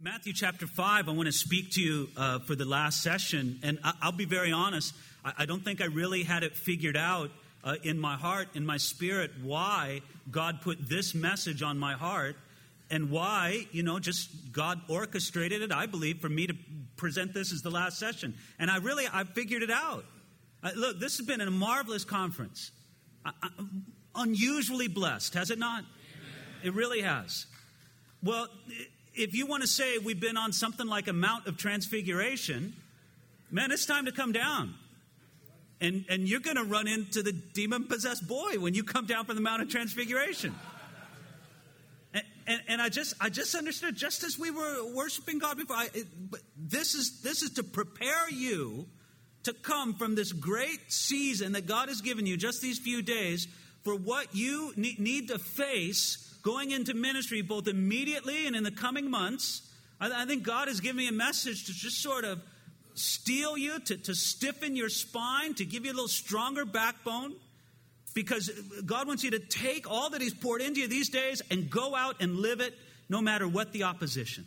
Matthew chapter 5, I want to speak to you uh, for the last session. And I- will be very honest, I-, I don't think I really had it figured out uh, in my heart, in my spirit, why God put this message on my heart and why, you know, just God orchestrated it, I believe, for me to present this as the last session. And I really, I figured it out. Look, this has been a marvelous conference. I- unusually blessed, has it not? Amen. It really has. Well, if you want to say we've been on something like a Mount of Transfiguration, man, it's time to come down. And, and you're going to run into the demon possessed boy when you come down from the Mount of Transfiguration. And, and, I just I just understood just as we were worshiping God before. I, it, but this is this is to prepare you to come from this great season that God has given you just these few days for what you need, need to face going into ministry both immediately and in the coming months. I, I think God has given me a message to just sort of steel you, to, to stiffen your spine, to give you a little stronger backbone. Because God wants you to take all that He's poured into you these days and go out and live it no matter what the opposition.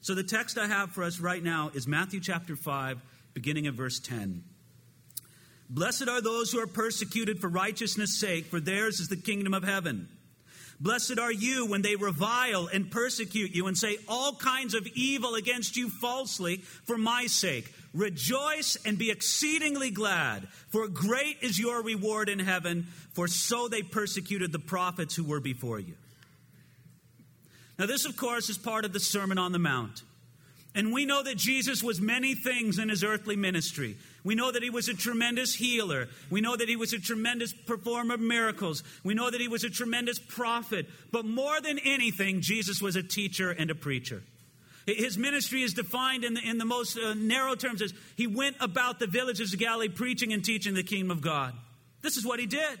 So, the text I have for us right now is Matthew chapter 5, beginning at verse 10. Blessed are those who are persecuted for righteousness' sake, for theirs is the kingdom of heaven. Blessed are you when they revile and persecute you and say all kinds of evil against you falsely for my sake. Rejoice and be exceedingly glad, for great is your reward in heaven, for so they persecuted the prophets who were before you. Now, this, of course, is part of the Sermon on the Mount. And we know that Jesus was many things in his earthly ministry. We know that he was a tremendous healer. We know that he was a tremendous performer of miracles. We know that he was a tremendous prophet. But more than anything, Jesus was a teacher and a preacher. His ministry is defined in the, in the most uh, narrow terms as he went about the villages of Galilee preaching and teaching the kingdom of God. This is what he did.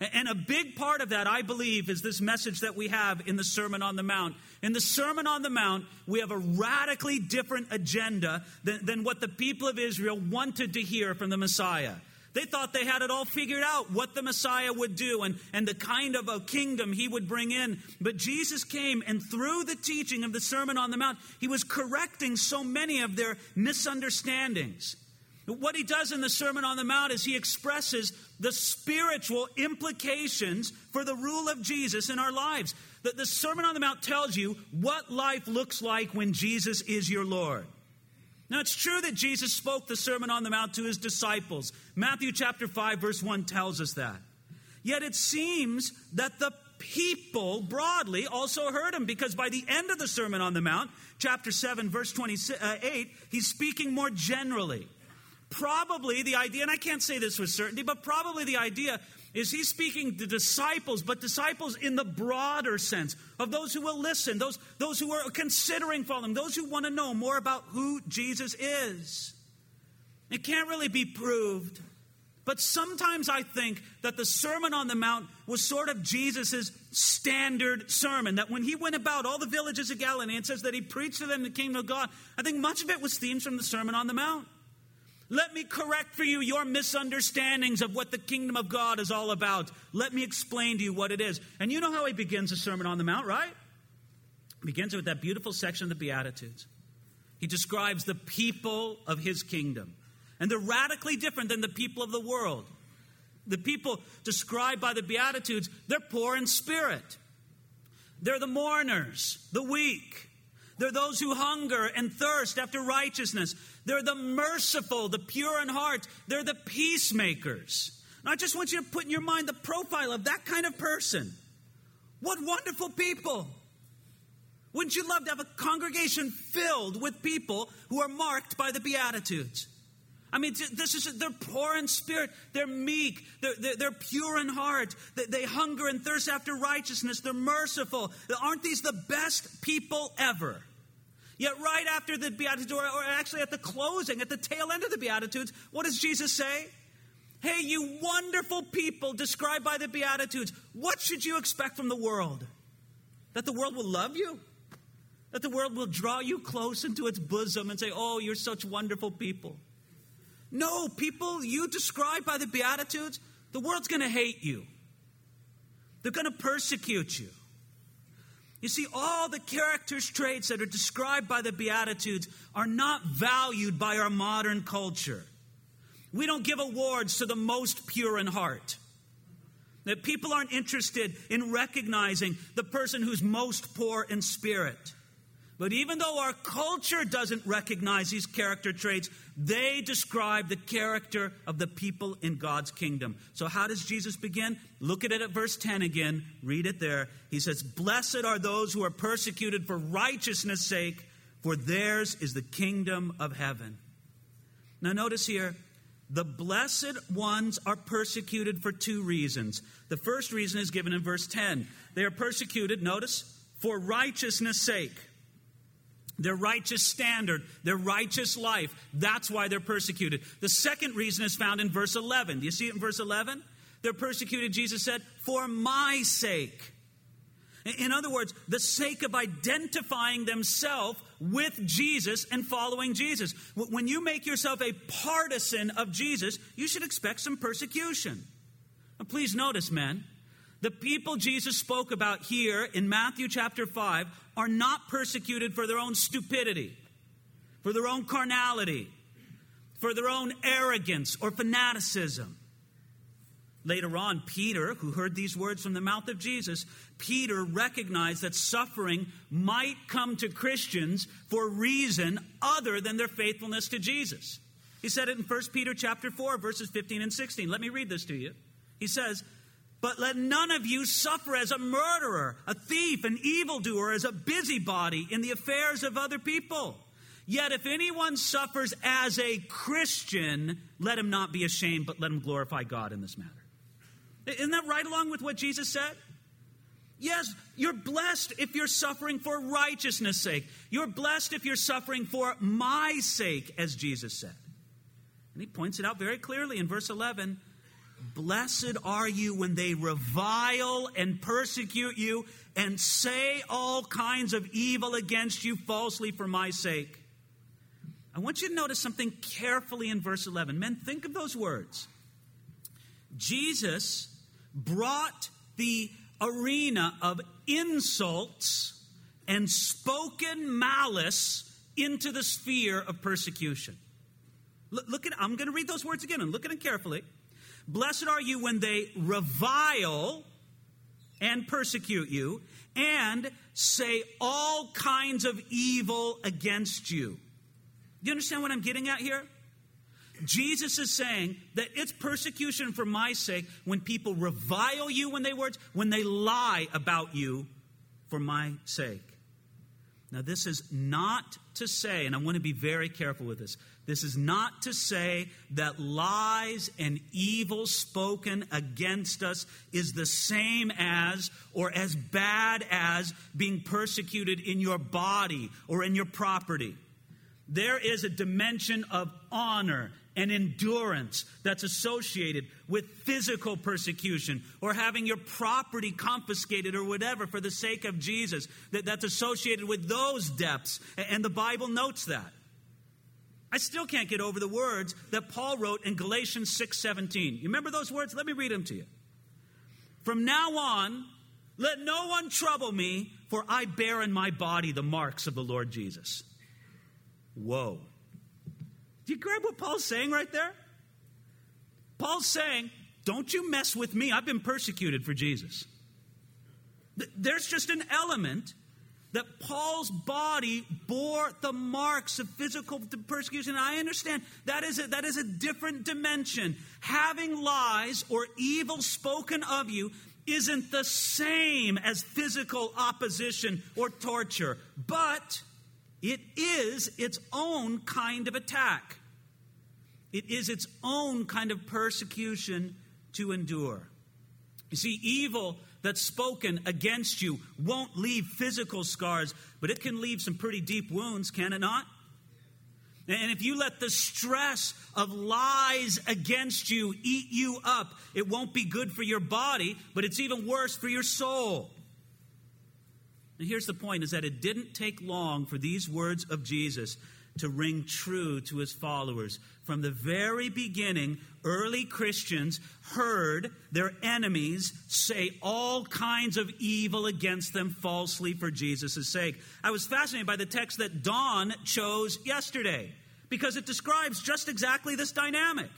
And a big part of that, I believe, is this message that we have in the Sermon on the Mount. In the Sermon on the Mount, we have a radically different agenda than, than what the people of Israel wanted to hear from the Messiah. They thought they had it all figured out, what the Messiah would do and, and the kind of a kingdom he would bring in. But Jesus came, and through the teaching of the Sermon on the Mount, he was correcting so many of their misunderstandings. What he does in the Sermon on the Mount is he expresses the spiritual implications for the rule of Jesus in our lives. The, the Sermon on the Mount tells you what life looks like when Jesus is your Lord. Now, it's true that Jesus spoke the Sermon on the Mount to his disciples. Matthew chapter 5, verse 1 tells us that. Yet it seems that the people broadly also heard him because by the end of the Sermon on the Mount, chapter 7, verse 28, uh, he's speaking more generally. Probably the idea, and I can't say this with certainty, but probably the idea is he's speaking to disciples, but disciples in the broader sense of those who will listen, those, those who are considering following, those who want to know more about who Jesus is. It can't really be proved. But sometimes I think that the Sermon on the Mount was sort of Jesus' standard sermon. That when he went about all the villages of Galilee and says that he preached to them the kingdom of God, I think much of it was themes from the Sermon on the Mount. Let me correct for you your misunderstandings of what the kingdom of God is all about. Let me explain to you what it is. And you know how he begins the Sermon on the Mount, right? He begins with that beautiful section of the Beatitudes. He describes the people of his kingdom. And they're radically different than the people of the world. The people described by the Beatitudes, they're poor in spirit. They're the mourners, the weak. They're those who hunger and thirst after righteousness. They're the merciful, the pure in heart. They're the peacemakers. And I just want you to put in your mind the profile of that kind of person. What wonderful people. Wouldn't you love to have a congregation filled with people who are marked by the Beatitudes? I mean, this is, they're poor in spirit. They're meek. They're, they're, they're pure in heart. They, they, hunger and thirst after righteousness. They're merciful. Aren't these the best people ever? Yet, right after the Beatitudes, or actually at the closing, at the tail end of the Beatitudes, what does Jesus say? Hey, you wonderful people described by the Beatitudes, what should you expect from the world? That the world will love you? That the world will draw you close into its bosom and say, Oh, you're such wonderful people. No, people you described by the Beatitudes, the world's going to hate you. They're going to persecute you. You see, all the characters traits that are described by the Beatitudes are not valued by our modern culture. We don't give awards to the most pure in heart. That people aren't interested in recognizing the person who's most poor in spirit. But even though our culture doesn't recognize these character traits, they describe the character of the people in God's kingdom. So, how does Jesus begin? Look at it at verse 10 again. Read it there. He says, Blessed are those who are persecuted for righteousness' sake, for theirs is the kingdom of heaven. Now, notice here, the blessed ones are persecuted for two reasons. The first reason is given in verse 10. They are persecuted, notice, for righteousness' sake their righteous standard, their righteous life. That's why they're persecuted. The second reason is found in verse 11. Do you see it in verse 11? They're persecuted, Jesus said, for my sake. In other words, the sake of identifying themselves with Jesus and following Jesus. When you make yourself a partisan of Jesus, you should expect some persecution. Now, please notice, men, the people Jesus spoke about here in Matthew chapter 5 are not persecuted for their own stupidity, for their own carnality, for their own arrogance or fanaticism. Later on, Peter, who heard these words from the mouth of Jesus, Peter recognized that suffering might come to Christians for reason other than their faithfulness to Jesus. He said it in 1 Peter chapter 4 verses 15 and 16. Let me read this to you. He says, but let none of you suffer as a murderer, a thief, an evildoer, as a busybody in the affairs of other people. Yet if anyone suffers as a Christian, let him not be ashamed, but let him glorify God in this matter. Isn't that right along with what Jesus said? Yes, you're blessed if you're suffering for righteousness' sake. You're blessed if you're suffering for my sake, as Jesus said. And he points it out very clearly in verse 11 Blessed are you when they revile and persecute you and say all kinds of evil against you falsely for my sake. I want you to notice something carefully in verse 11. Men, think of those words. Jesus brought the arena of insults and spoken malice into the sphere of persecution. Look, at I'm going to read those words again and look at them carefully. Blessed are you when they revile and persecute you and say all kinds of evil against you. You understand what I'm getting at here? Jesus is saying that it's persecution for my sake when people revile you when they words, when they lie about you for my sake. Now, this is not to say, and I want to be very careful with this, this is not to say that lies and evil spoken against us is the same as or as bad as being persecuted in your body or in your property. There is a dimension of honor and endurance that's associated with physical persecution or having your property confiscated or whatever for the sake of Jesus. That, that's associated with those depths. And the Bible notes that. I still can't get over the words that Paul wrote in Galatians 6:17. You remember those words? Let me read them to you. From now on, let no one trouble me, for I bear in my body the marks of the Lord Jesus. Whoa. Do you grab what Paul's saying right there? Paul's saying, Don't you mess with me. I've been persecuted for Jesus. There's just an element that Paul's body bore the marks of physical persecution. I understand that is, a, that is a different dimension. Having lies or evil spoken of you isn't the same as physical opposition or torture, but it is its own kind of attack. It is its own kind of persecution to endure. You see, evil that's spoken against you won't leave physical scars, but it can leave some pretty deep wounds, can it not? And if you let the stress of lies against you eat you up, it won't be good for your body, but it's even worse for your soul. And here's the point is that it didn't take long for these words of Jesus to ring true to his followers. From the very beginning, early Christians heard their enemies say all kinds of evil against them falsely for Jesus' sake. I was fascinated by the text that Don chose yesterday because it describes just exactly this dynamic.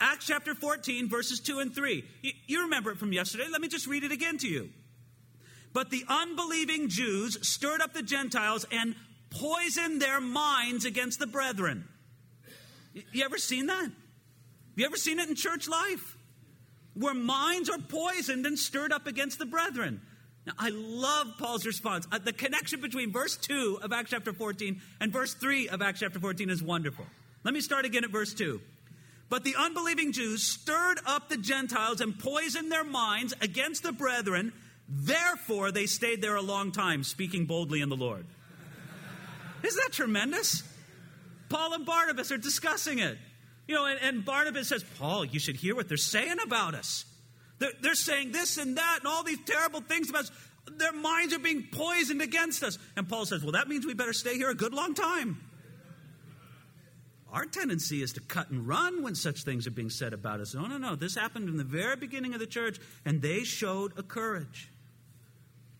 Acts chapter 14, verses 2 and 3. You remember it from yesterday. Let me just read it again to you. But the unbelieving Jews stirred up the Gentiles and poisoned their minds against the brethren. You ever seen that? You ever seen it in church life? Where minds are poisoned and stirred up against the brethren. Now, I love Paul's response. Uh, the connection between verse 2 of Acts chapter 14 and verse 3 of Acts chapter 14 is wonderful. Let me start again at verse 2. But the unbelieving Jews stirred up the Gentiles and poisoned their minds against the brethren Therefore, they stayed there a long time, speaking boldly in the Lord. Isn't that tremendous? Paul and Barnabas are discussing it. You know, and, and, Barnabas says, Paul, you should hear what they're saying about us. They're, they're saying this and that and all these terrible things about us. Their minds are being poisoned against us. And Paul says, Well, that means we better stay here a good long time. Our tendency is to cut and run when such things are being said about us. No, no, no. This happened in the very beginning of the church, and they showed a courage.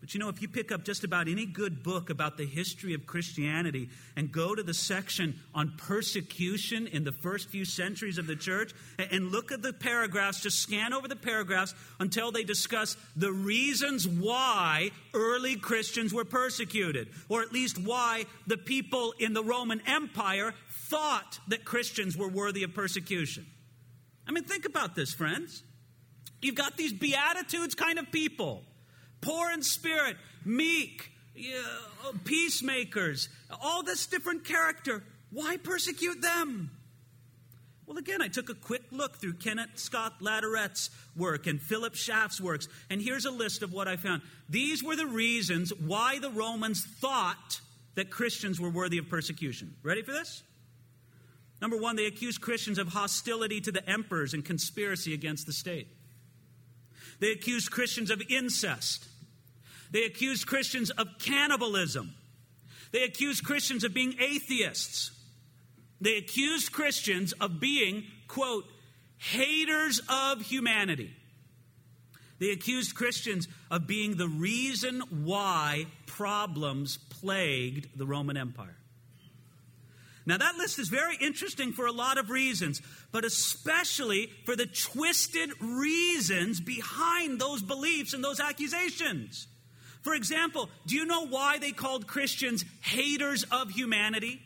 But you know, if you pick up just about any good book about the history of Christianity and go to the section on persecution in the first few centuries of the church and look at the paragraphs, just scan over the paragraphs until they discuss the reasons why early Christians were persecuted, or at least why the people in the Roman Empire thought that Christians were worthy of persecution. I mean, think about this, friends. You've got these Beatitudes kind of people poor in spirit, meek, peacemakers, all this different character. Why persecute them? Well, again, I took a quick look through Kenneth Scott Latourette's work and Philip Schaff's works, and here's a list of what I found. These were the reasons why the Romans thought that Christians were worthy of persecution. Ready for this? Number one, they accused Christians of hostility to the emperors and conspiracy against the state. They accused Christians of incest. They accused Christians of cannibalism. They accused Christians of being atheists. They accused Christians of being, quote, haters of humanity. They accused Christians of being the reason why problems plagued the Roman Empire. Now, that list is very interesting for a lot of reasons, but especially for the twisted reasons behind those beliefs and those accusations. For example, do you know why they called Christians haters of humanity?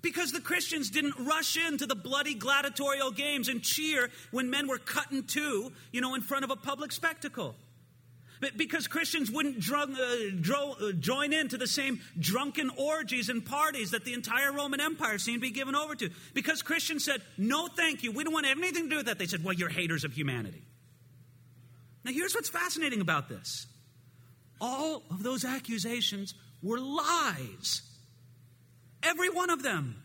Because the Christians didn't rush into the bloody gladiatorial games and cheer when men were cut in two, you know, in front of a public spectacle. Because Christians wouldn't uh, dro- uh, join in to the same drunken orgies and parties that the entire Roman Empire seemed to be given over to. Because Christians said, no, thank you. We don't want anything to do with that. They said, well, you're haters of humanity. Now, here's what's fascinating about this all of those accusations were lies. Every one of them.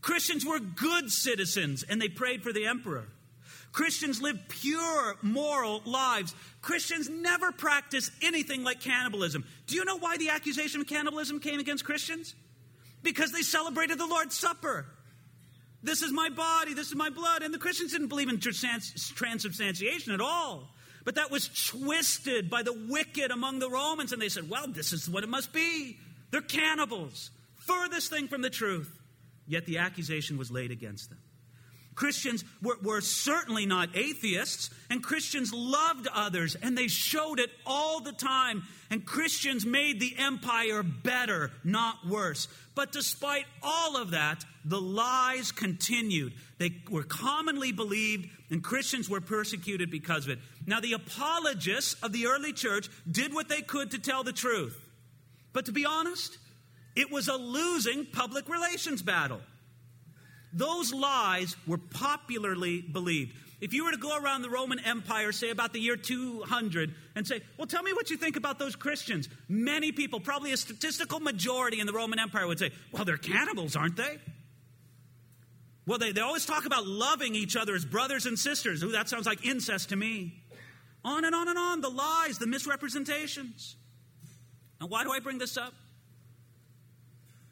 Christians were good citizens and they prayed for the emperor. Christians lived pure, moral lives. Christians never practiced anything like cannibalism. Do you know why the accusation of cannibalism came against Christians? Because they celebrated the Lord's Supper. This is my body, this is my blood. And the Christians didn't believe in transubstantiation at all. But that was twisted by the wicked among the Romans, and they said, well, this is what it must be. They're cannibals. Furthest thing from the truth. Yet the accusation was laid against them. Christians were, were, certainly not atheists, and Christians loved others, and they showed it all the time. And Christians made the empire better, not worse. But despite all of that, the lies continued. They were commonly believed, and Christians were persecuted because of it. Now, the apologists of the early church did what they could to tell the truth. But to be honest, it was a losing public relations battle. Those lies were popularly believed. If you were to go around the Roman Empire, say about the year 200, and say, Well, tell me what you think about those Christians, many people, probably a statistical majority in the Roman Empire, would say, Well, they're cannibals, aren't they? Well, they, they always talk about loving each other as brothers and sisters. Ooh, that sounds like incest to me. On and on and on, the lies, the misrepresentations. And why do I bring this up?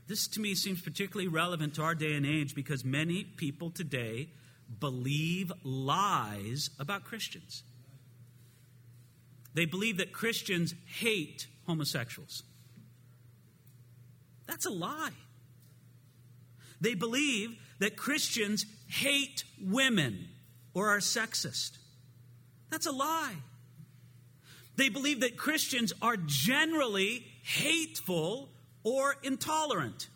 This to me seems particularly relevant to our day and age because many people today believe lies about Christians. They believe that Christians hate homosexuals. That's a lie. They believe that Christians hate women or are sexist. That's a lie. They believe that Christians are generally hateful or intolerant.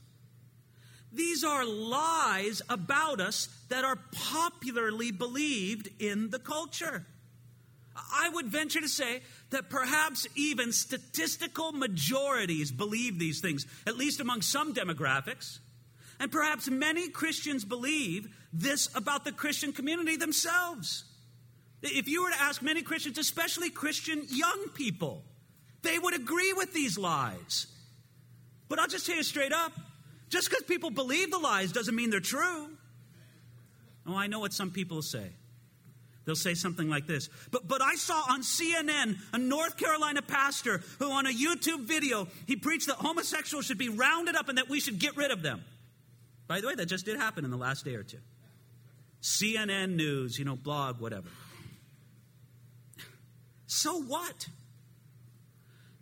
These are lies about us that are popularly believed in the culture. I would venture to say that perhaps even statistical majorities believe these things, at least among some demographics. And perhaps many Christians believe this about the Christian community themselves. If you were to ask many Christians, especially Christian young people, they would agree with these lies. But I'll just tell you straight up just because people believe the lies doesn't mean they're true. Oh, I know what some people say. They'll say something like this. But, but I saw on CNN a North Carolina pastor who, on a YouTube video, he preached that homosexuals should be rounded up and that we should get rid of them. By the way, that just did happen in the last day or two. CNN News, you know, blog, whatever. So what?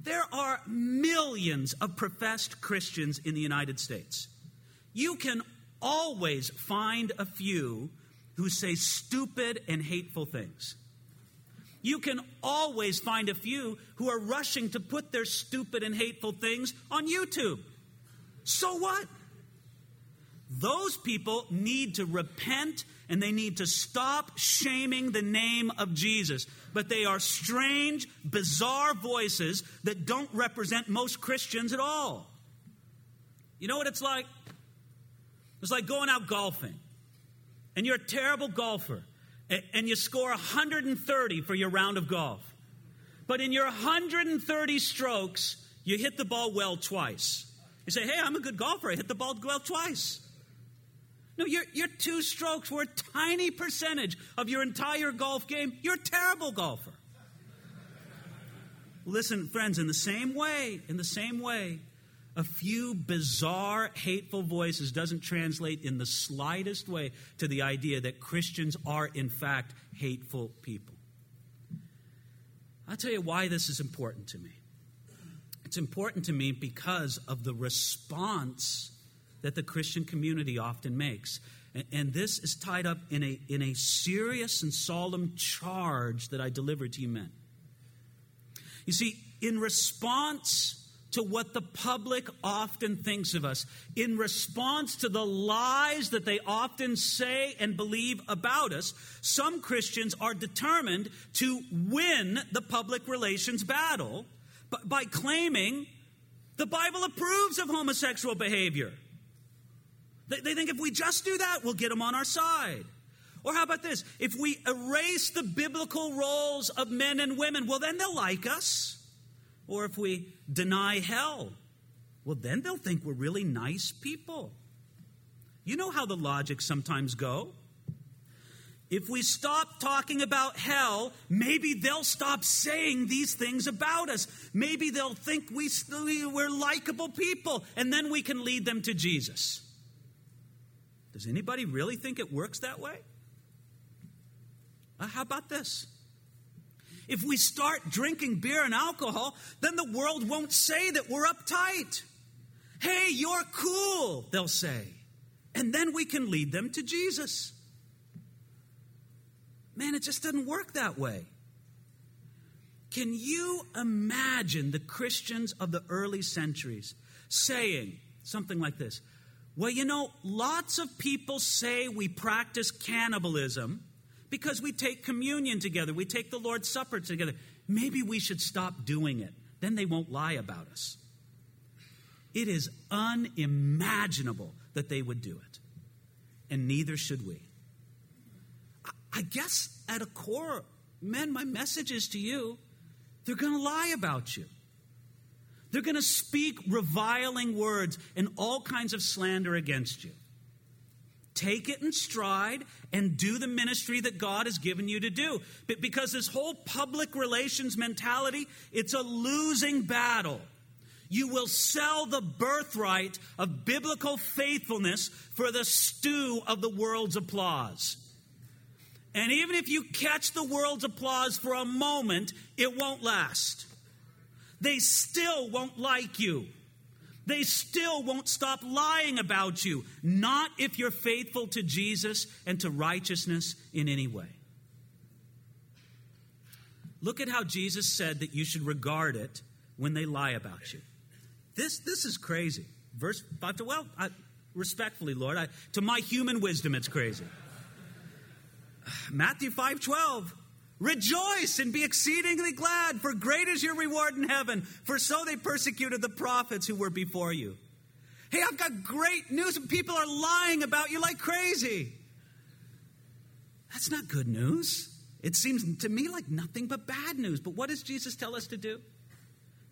There are millions of professed Christians in the United States. You can always find a few who say stupid and hateful things. You can always find a few who are rushing to put their stupid and hateful things on YouTube. So what? Those people need to repent and they need to stop shaming the name of Jesus. But they are strange, bizarre voices that don't represent most Christians at all. You know what it's like? It's like going out golfing, and you're a terrible golfer, and you score 130 for your round of golf. But in your 130 strokes, you hit the ball well twice. You say, Hey, I'm a good golfer. I hit the ball well twice. No, your, your two strokes were a tiny percentage of your entire golf game. You're a terrible golfer. Listen, friends, in the same way, in the same way, a few bizarre, hateful voices doesn't translate in the slightest way to the idea that Christians are, in fact, hateful people. I'll tell you why this is important to me. It's important to me because of the response that the Christian community often makes. And, this is tied up in a, in a serious and solemn charge that I deliver to you men. You see, in response to what the public often thinks of us, in response to the lies that they often say and believe about us, some Christians are determined to win the public relations battle by claiming the Bible approves of homosexual behavior. They, they think if we just do that, we'll get them on our side. Or how about this? If we erase the biblical roles of men and women, well, then they'll like us. Or if we deny hell, well, then they'll think we're really nice people. You know how the logic sometimes go. If we stop talking about hell, maybe they'll stop saying these things about us. Maybe they'll think we, we're likable people, and then we can lead them to Jesus. Does anybody really think it works that way? Uh, how about this? If we start drinking beer and alcohol, then the world won't say that we're uptight. Hey, you're cool, they'll say. And then we can lead them to Jesus. Man, it just doesn't work that way. Can you imagine the Christians of the early centuries saying something like this well, you know, lots of people say we practice cannibalism because we take communion together, we take the Lord's Supper together. Maybe we should stop doing it. Then they won't lie about us. It is unimaginable that they would do it, and neither should we. I guess at a core, men, my message is to you they're going to lie about you. They're going to speak reviling words and all kinds of slander against you. Take it in stride and do the ministry that God has given you to do. But because this whole public relations mentality, it's a losing battle. You will sell the birthright of biblical faithfulness for the stew of the world's applause. And even if you catch the world's applause for a moment, it won't last. They still won't like you. They still won't stop lying about you, not if you're faithful to Jesus and to righteousness in any way. Look at how Jesus said that you should regard it when they lie about you. This, this is crazy. Verse 5 to, well, I, respectfully, Lord, I, to my human wisdom, it's crazy. Matthew 5 12. Rejoice and be exceedingly glad, for great is your reward in heaven, for so they persecuted the prophets who were before you. Hey, I've got great news. People are lying about you like crazy. That's not good news. It seems to me like nothing but bad news. But what does Jesus tell us to do?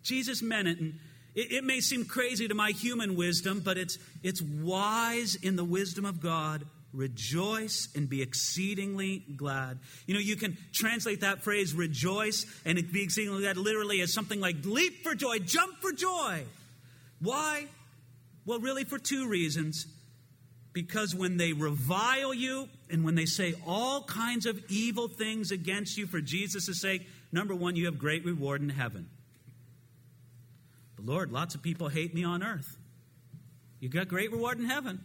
Jesus meant it, and it, it may seem crazy to my human wisdom, but it's, it's wise in the wisdom of God rejoice and be exceedingly glad. You know, you can translate that phrase rejoice and be exceedingly glad literally as something like leap for joy, jump for joy. Why? Well, really for two reasons. Because when they revile you and when they say all kinds of evil things against you for Jesus' sake, number one, you have great reward in heaven. But Lord, lots of people hate me on earth. You got great reward in heaven.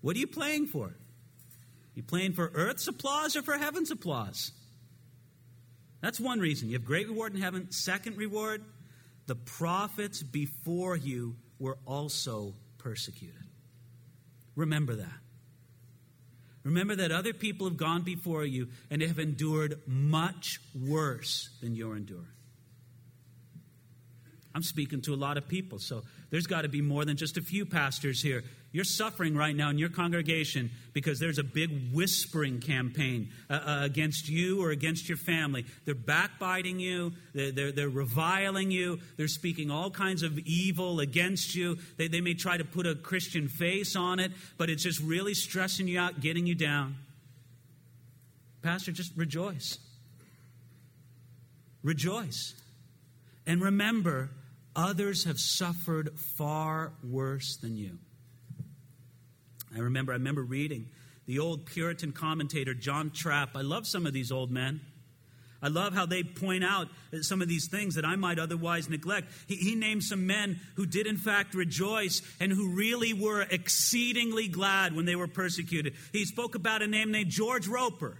What are you playing for? You playing for earth's applause or for heaven's applause? That's one reason. You have great reward in heaven. Second reward, the prophets before you were also persecuted. Remember that. Remember that other people have gone before you and have endured much worse than you're enduring. I'm speaking to a lot of people, so there's got to be more than just a few pastors here you're suffering right now in your congregation because there's a big whispering campaign uh, uh, against you or against your family. They're backbiting you, they're, they're, they're, reviling you, they're speaking all kinds of evil against you. They, they may try to put a Christian face on it, but it's just really stressing you out, getting you down. Pastor, just rejoice. Rejoice. And remember, others have suffered far worse than you. I remember, I remember reading the old Puritan commentator John Trapp. I love some of these old men. I love how they point out some of these things that I might otherwise neglect. He, he, named some men who did, in fact, rejoice and who really were exceedingly glad when they were persecuted. He spoke about a name named George Roper.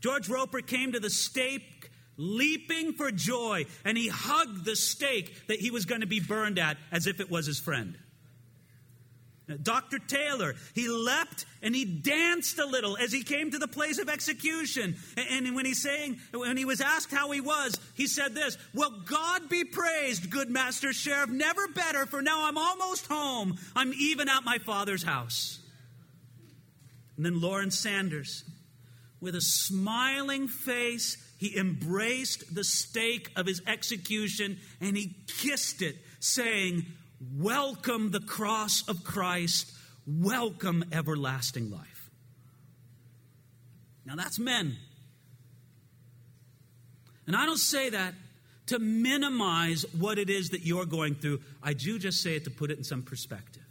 George Roper came to the stake leaping for joy, and he hugged the stake that he was going to be burned at as if it was his friend. Dr. Taylor, he leapt and he danced a little as he came to the place of execution. And when he's saying, when he was asked how he was, he said this, Well, God be praised, good master sheriff, never better, for now I'm almost home. I'm even at my father's house. And then Laurence Saunders, with a smiling face, he embraced the stake of his execution and he kissed it, saying, Welcome the cross of Christ. Welcome everlasting life. Now that's men. And I don't say that to minimize what it is that you're going through. I do just say it to put it in some perspective.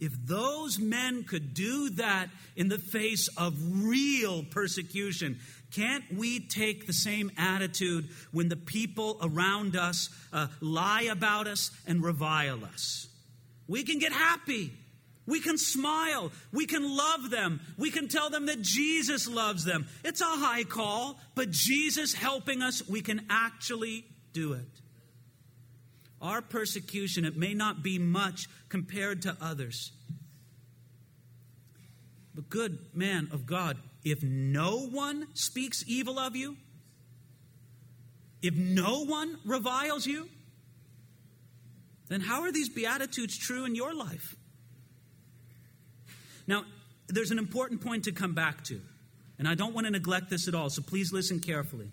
If those men could do that in the face of real persecution, can't we take the same attitude when the people around us uh, lie about us and revile us? We can get happy. We can smile. We can love them. We can tell them that Jesus loves them. It's a high call, but Jesus helping us, we can actually do it. Our persecution, it may not be much compared to others. But, good man of God, if no one speaks evil of you, if no one reviles you, then how are these Beatitudes true in your life? Now, there's an important point to come back to, and I don't want to neglect this at all, so please listen carefully.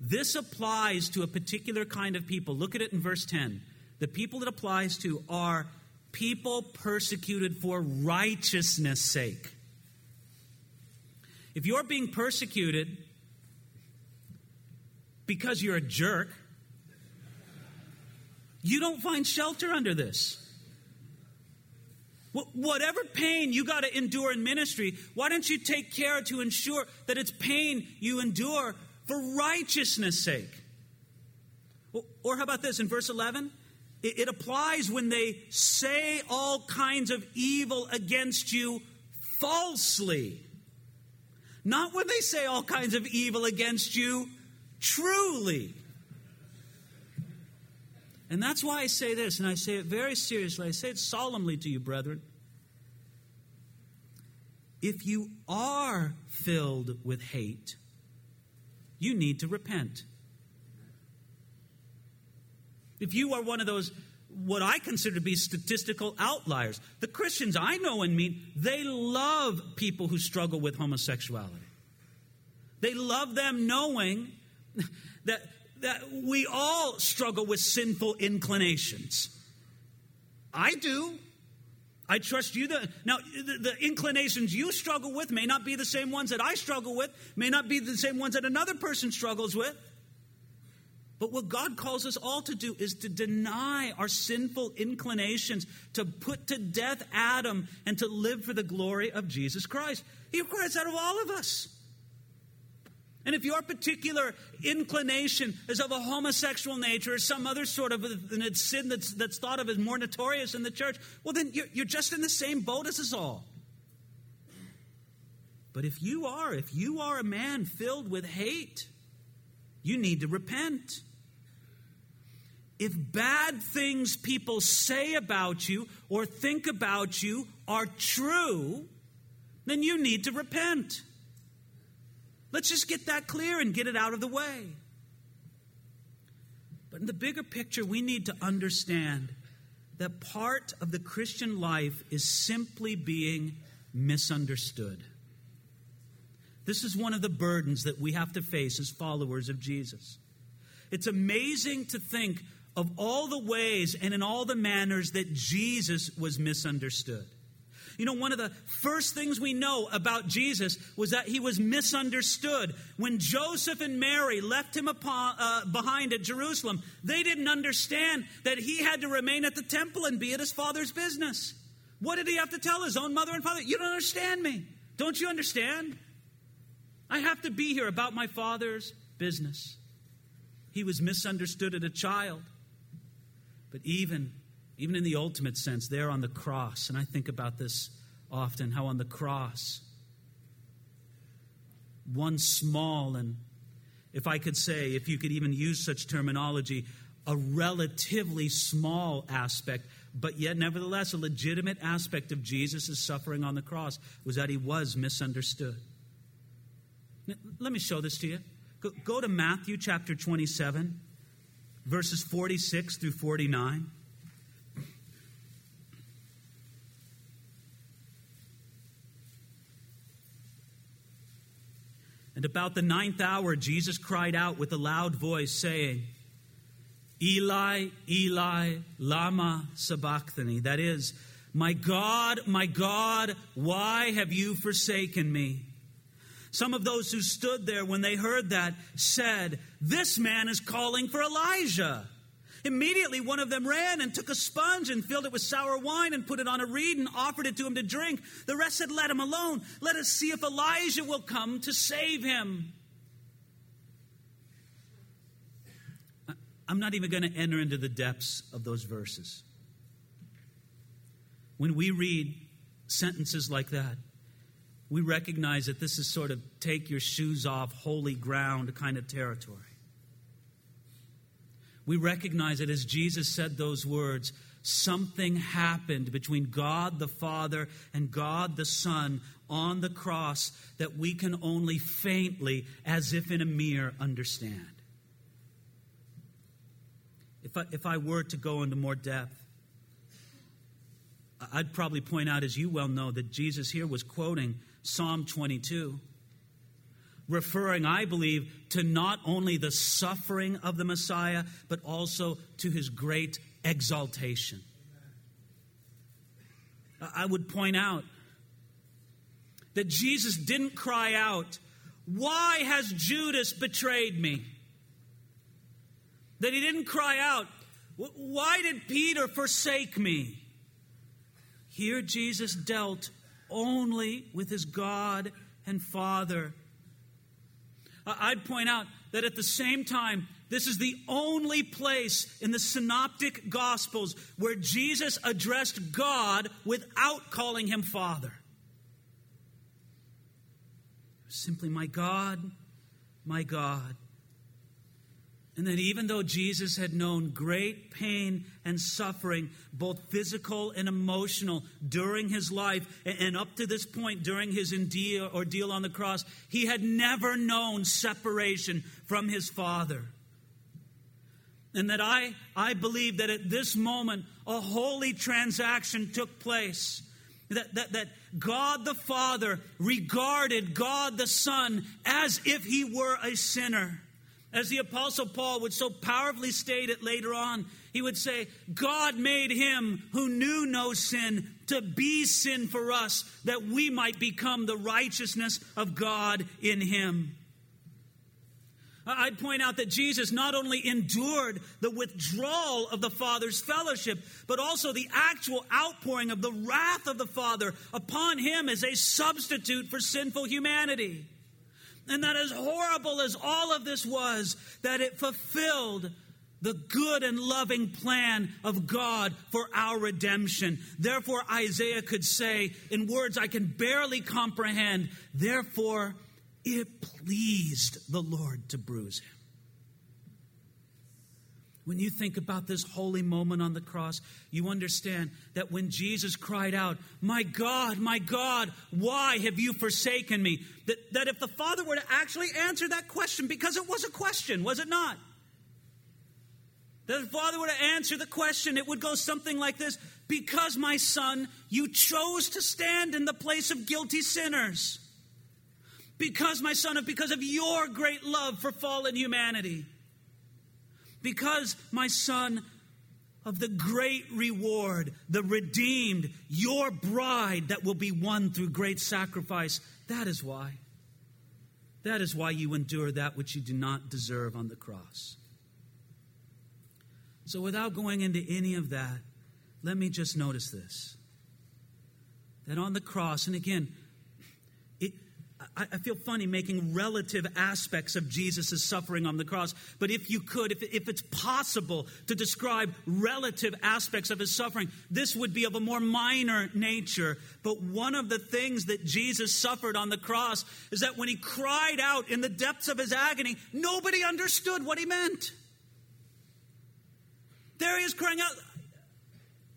This applies to a particular kind of people. Look at it in verse 10. The people it applies to are people persecuted for righteousness' sake. If you're being persecuted because you're a jerk, you don't find shelter under this. Whatever pain you got to endure in ministry, why don't you take care to ensure that it's pain you endure for righteousness' sake? Or how about this in verse 11? It applies when they say all kinds of evil against you falsely. Not when they say all kinds of evil against you truly. And that's why I say this, and I say it very seriously. I say it solemnly to you, brethren. If you are filled with hate, you need to repent. If you are one of those, what I consider to be statistical outliers, the Christians I know and meet, they love people who struggle with homosexuality. They love them knowing that that we all struggle with sinful inclinations. I do. I trust you. That, now, the, the, inclinations you struggle with may not be the same ones that I struggle with, may not be the same ones that another person struggles with. But what God calls us all to do is to deny our sinful inclinations, to put to death Adam, and to live for the glory of Jesus Christ. He requires that of all of us. And if your particular inclination is of a homosexual nature or some other sort of a, sin that's, that's thought of as more notorious in the church, well, then you're, you're just in the same boat as us all. But if you are, if you are a man filled with hate, you need to repent. If bad things people say about you or think about you are true, then you need to repent. Let's just get that clear and get it out of the way. But in the bigger picture, we need to understand that part of the Christian life is simply being misunderstood. This is one of the burdens that we have to face as followers of Jesus. It's amazing to think of all the ways and in all the manners that Jesus was misunderstood. You know, one of the first things we know about Jesus was that he was misunderstood. When Joseph and Mary left him upon, uh, behind at Jerusalem, they didn't understand that he had to remain at the temple and be at his father's business. What did he have to tell his own mother and father? You don't understand me. Don't you understand? I have to be here about my father's business. He was misunderstood as a child. But even even in the ultimate sense, there on the cross. And I think about this often how on the cross, one small and, if I could say, if you could even use such terminology, a relatively small aspect, but yet nevertheless a legitimate aspect of Jesus' suffering on the cross was that he was misunderstood. Let me show this to you. Go, go to Matthew chapter 27, verses 46 through 49. And about the ninth hour, Jesus cried out with a loud voice, saying, Eli, Eli, Lama Sabachthani. That is, My God, my God, why have you forsaken me? Some of those who stood there when they heard that said, This man is calling for Elijah. Immediately, one of them ran and took a sponge and filled it with sour wine and put it on a reed and offered it to him to drink. The rest said, Let him alone. Let us see if Elijah will come to save him. I'm not even going to enter into the depths of those verses. When we read sentences like that, we recognize that this is sort of take your shoes off, holy ground kind of territory we recognize that as Jesus said those words, something happened between God the Father and God the Son on the cross that we can only faintly, as if in a mirror, understand. If I, if I were to go into more depth, I'd probably point out, as you well know, that Jesus here was quoting Psalm 22, referring, I believe, to not only the suffering of the Messiah, but also to his great exaltation. I would point out that Jesus didn't cry out, Why has Judas betrayed me? That he didn't cry out, Why did Peter forsake me? Here, Jesus dealt only with his God and Father. I'd point out that at the same time, this is the only place in the synoptic gospels where Jesus addressed God without calling him Father. Simply, my God, my God. And that even though Jesus had known great pain and suffering, both physical and emotional, during his life and up to this point during his ordeal on the cross, he had never known separation from his Father. And that I, I believe that at this moment, a holy transaction took place. That, that, that God the Father regarded God the Son as if he were a sinner. As the Apostle Paul would so powerfully state it later on, he would say, God made him who knew no sin to be sin for us, that we might become the righteousness of God in him. I'd point out that Jesus not only endured the withdrawal of the Father's fellowship, but also the actual outpouring of the wrath of the Father upon him as a substitute for sinful humanity. And that as horrible as all of this was, that it fulfilled the good and loving plan of God for our redemption. Therefore, Isaiah could say, in words I can barely comprehend, therefore, it pleased the Lord to bruise him. When you think about this holy moment on the cross, you understand that when Jesus cried out, My God, my God, why have you forsaken me? That, that if the Father were to actually answer that question, because it was a question, was it not? That if the Father were to answer the question, it would go something like this Because, my son, you chose to stand in the place of guilty sinners. Because, my son, because of your great love for fallen humanity because, my son, of the great reward, the redeemed, your bride that will be won through great sacrifice. That is why. That is why you endure that which you do not deserve on the cross. So, without going into any of that, let me just notice this that on the cross, and again, I, I feel funny making relative aspects of Jesus' suffering on the cross, but if you could, if, if it's possible to describe relative aspects of his suffering, this would be of a more minor nature. But one of the things that Jesus suffered on the cross is that when he cried out in the depths of his agony, nobody understood what he meant. There he is crying out,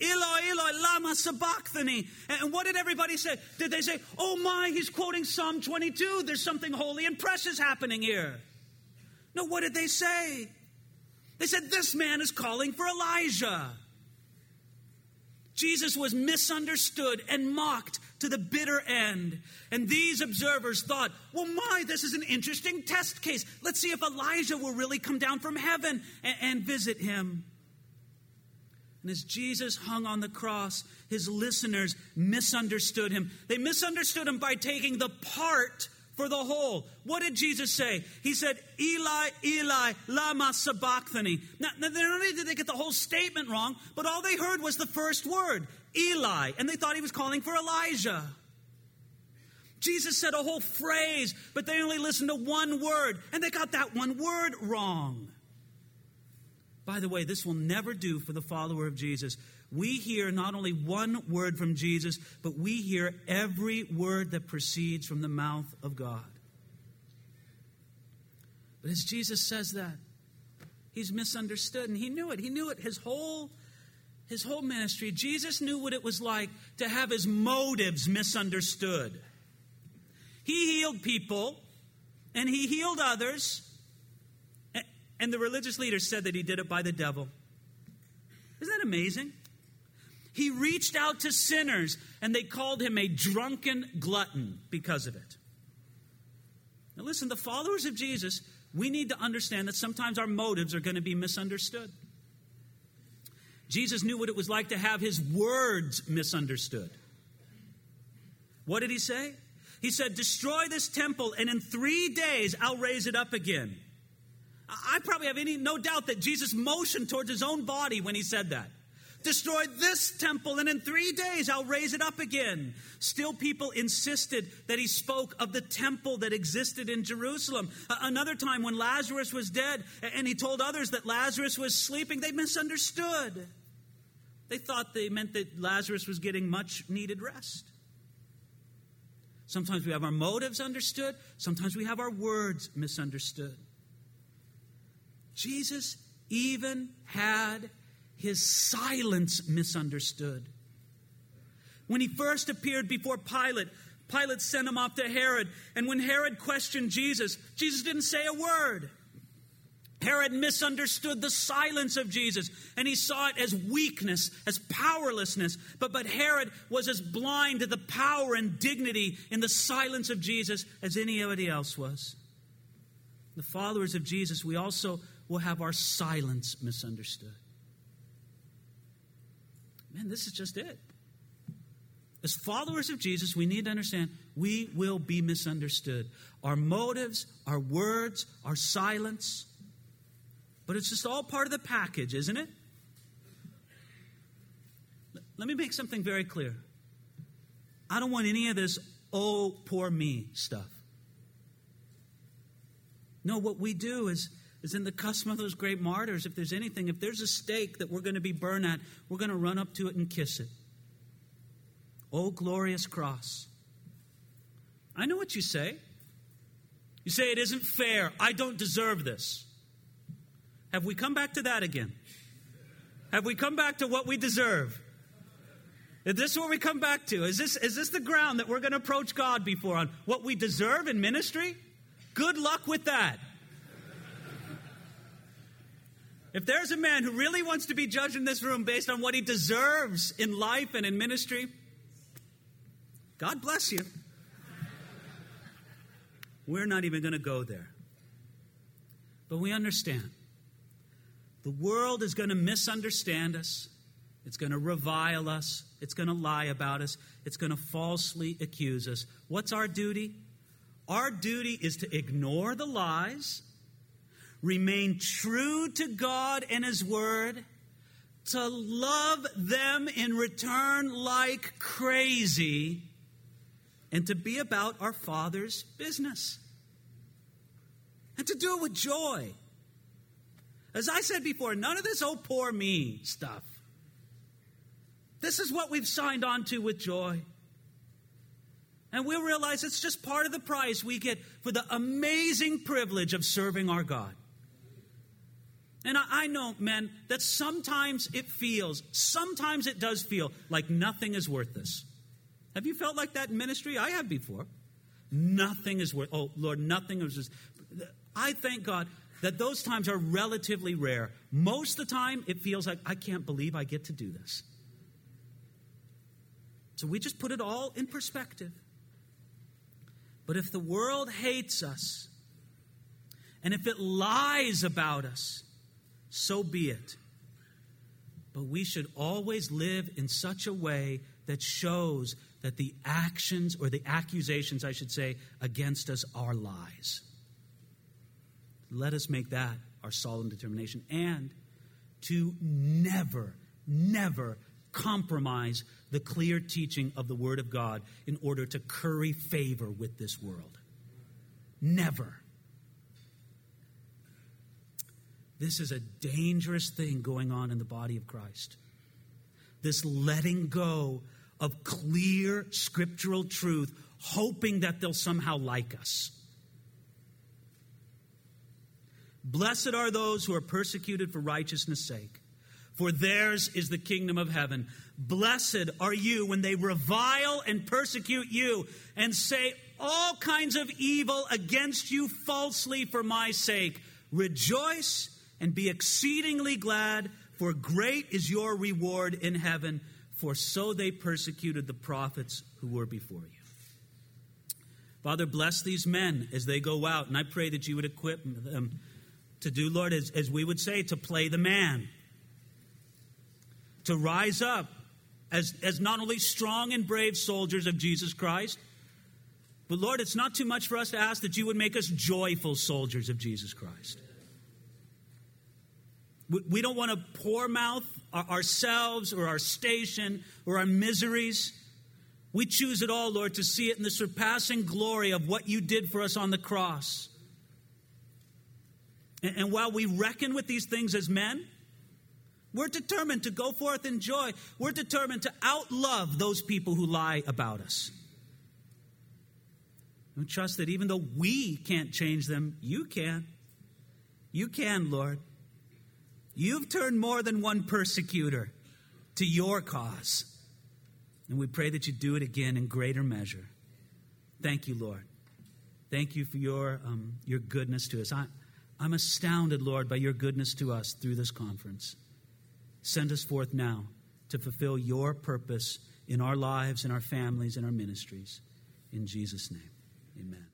Eloi, Eloi, lama sabachthani. And what did everybody say? Did they say, oh my, he's quoting Psalm 22. There's something holy and precious happening here. No, what did they say? They said, this man is calling for Elijah. Jesus was misunderstood and mocked to the bitter end. And these observers thought, well, my, this is an interesting test case. Let's see if Elijah will really come down from heaven and, and visit him. And as Jesus hung on the cross, his listeners misunderstood him. They misunderstood him by taking the part for the whole. What did Jesus say? He said, Eli, Eli, lama sabachthani. Now, not only did they get the whole statement wrong, but all they heard was the first word, Eli, and they thought he was calling for Elijah. Jesus said a whole phrase, but they only listened to one word, and they got that one word wrong. By the way, this will never do for the follower of Jesus. We hear not only one word from Jesus, but we hear every word that proceeds from the mouth of God. But as Jesus says that, he's misunderstood, and he knew it. He knew it his whole his whole ministry. Jesus knew what it was like to have his motives misunderstood. He healed people, and he healed others and the religious leaders said that he did it by the devil. Isn't that amazing? He reached out to sinners, and they called him a drunken glutton because of it. Now, listen, the followers of Jesus, we need to understand that sometimes our motives are going to be misunderstood. Jesus knew what it was like to have his words misunderstood. What did he say? He said, Destroy this temple, and in three days I'll raise it up again. I probably have any no doubt that Jesus motioned towards his own body when he said that. Destroy this temple, and in three days I'll raise it up again. Still, people insisted that he spoke of the temple that existed in Jerusalem. Another time, when Lazarus was dead, and he told others that Lazarus was sleeping, they misunderstood. They thought they meant that Lazarus was getting much needed rest. Sometimes we have our motives understood, sometimes we have our words misunderstood. Jesus even had his silence misunderstood. When he first appeared before Pilate, Pilate sent him off to Herod. And when Herod questioned Jesus, Jesus didn't say a word. Herod misunderstood the silence of Jesus and he saw it as weakness, as powerlessness. But, but Herod was as blind to the power and dignity in the silence of Jesus as anybody else was. The followers of Jesus, we also will have our silence misunderstood. Man, this is just it. As followers of Jesus, we need to understand we will be misunderstood. Our motives, our words, our silence, but it's just all part of the package, isn't it? Let me make something very clear. I don't want any of this, oh, poor me stuff. No, what we do is, is in the custom of those great martyrs, if there's anything, if there's a stake that we're going to be burned at, we're going to run up to it and kiss it. Oh, glorious cross. I know what you say. You say it isn't fair. I don't deserve this. Have we come back to that again? Have we come back to what we deserve? Is this what we come back to? Is this, is this the ground that we're going to approach God before on what we deserve in ministry? Good luck with that. If there's a man who really wants to be judged in this room based on what he deserves in life and in ministry, God bless you. We're not even going to go there. But we understand the world is going to misunderstand us. It's going to revile us. It's going to lie about us. It's going to falsely accuse us. What's our duty? Our duty is to ignore the lies, remain true to God and His Word, to love them in return like crazy, and to be about our Father's business. And to do it with joy. As I said before, none of this, oh, poor me stuff. This is what we've signed on to with joy. And we'll realize it's just part of the price we get for the amazing privilege of serving our God. And I, I, know, men, that sometimes it feels, sometimes it does feel like nothing is worth this. Have you felt like that in ministry? I have before. Nothing is worth, oh, Lord, nothing is. Just, I thank God that those times are relatively rare. Most of the time, it feels like, I can't believe I get to do this. So we just put it all in perspective. But if the world hates us, and if it lies about us, so be it. But we should always live in such a way that shows that the actions, or the accusations, I should say, against us are lies. Let us make that our solemn determination and to never, never compromise the clear teaching of the Word of God in order to curry favor with this world. Never. This is a dangerous thing going on in the body of Christ. This letting go of clear scriptural truth, hoping that they'll somehow like us. Blessed are those who are persecuted for righteousness' sake, for theirs is the kingdom of heaven. Blessed are you when they revile and persecute you and say all kinds of evil against you falsely for my sake. Rejoice and be exceedingly glad, for great is your reward in heaven. for so they persecuted the prophets who were before you. Father, bless these men as they go out, and I pray that you would equip them to do, Lord, as, as we would say, to play the man, to rise up as, as not only strong and brave soldiers of Jesus Christ, but Lord, it's not too much for us to ask that you would make us joyful soldiers of Jesus Christ. We don't want to poor mouth ourselves or our station or our miseries. We choose it all, Lord, to see it in the surpassing glory of what you did for us on the cross. And while we reckon with these things as men, we're determined to go forth in joy. We're determined to outlove those people who lie about us. We trust that even though we can't change them, you can. You can, Lord. You've turned more than one persecutor to your cause. And we pray that you do it again in greater measure. Thank you, Lord. Thank you for your, um, your goodness to us. I, I'm astounded, Lord, by your goodness to us through this conference. Send us forth now to fulfill your purpose in our lives, in our families, in our ministries. In Jesus' name, amen.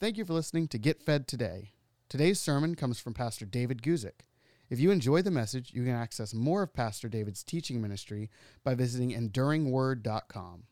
Thank you for listening to Get Fed Today. Today's sermon comes from Pastor David Guzik. If you enjoy the message, you can access more of Pastor David's teaching ministry by visiting enduringword.com.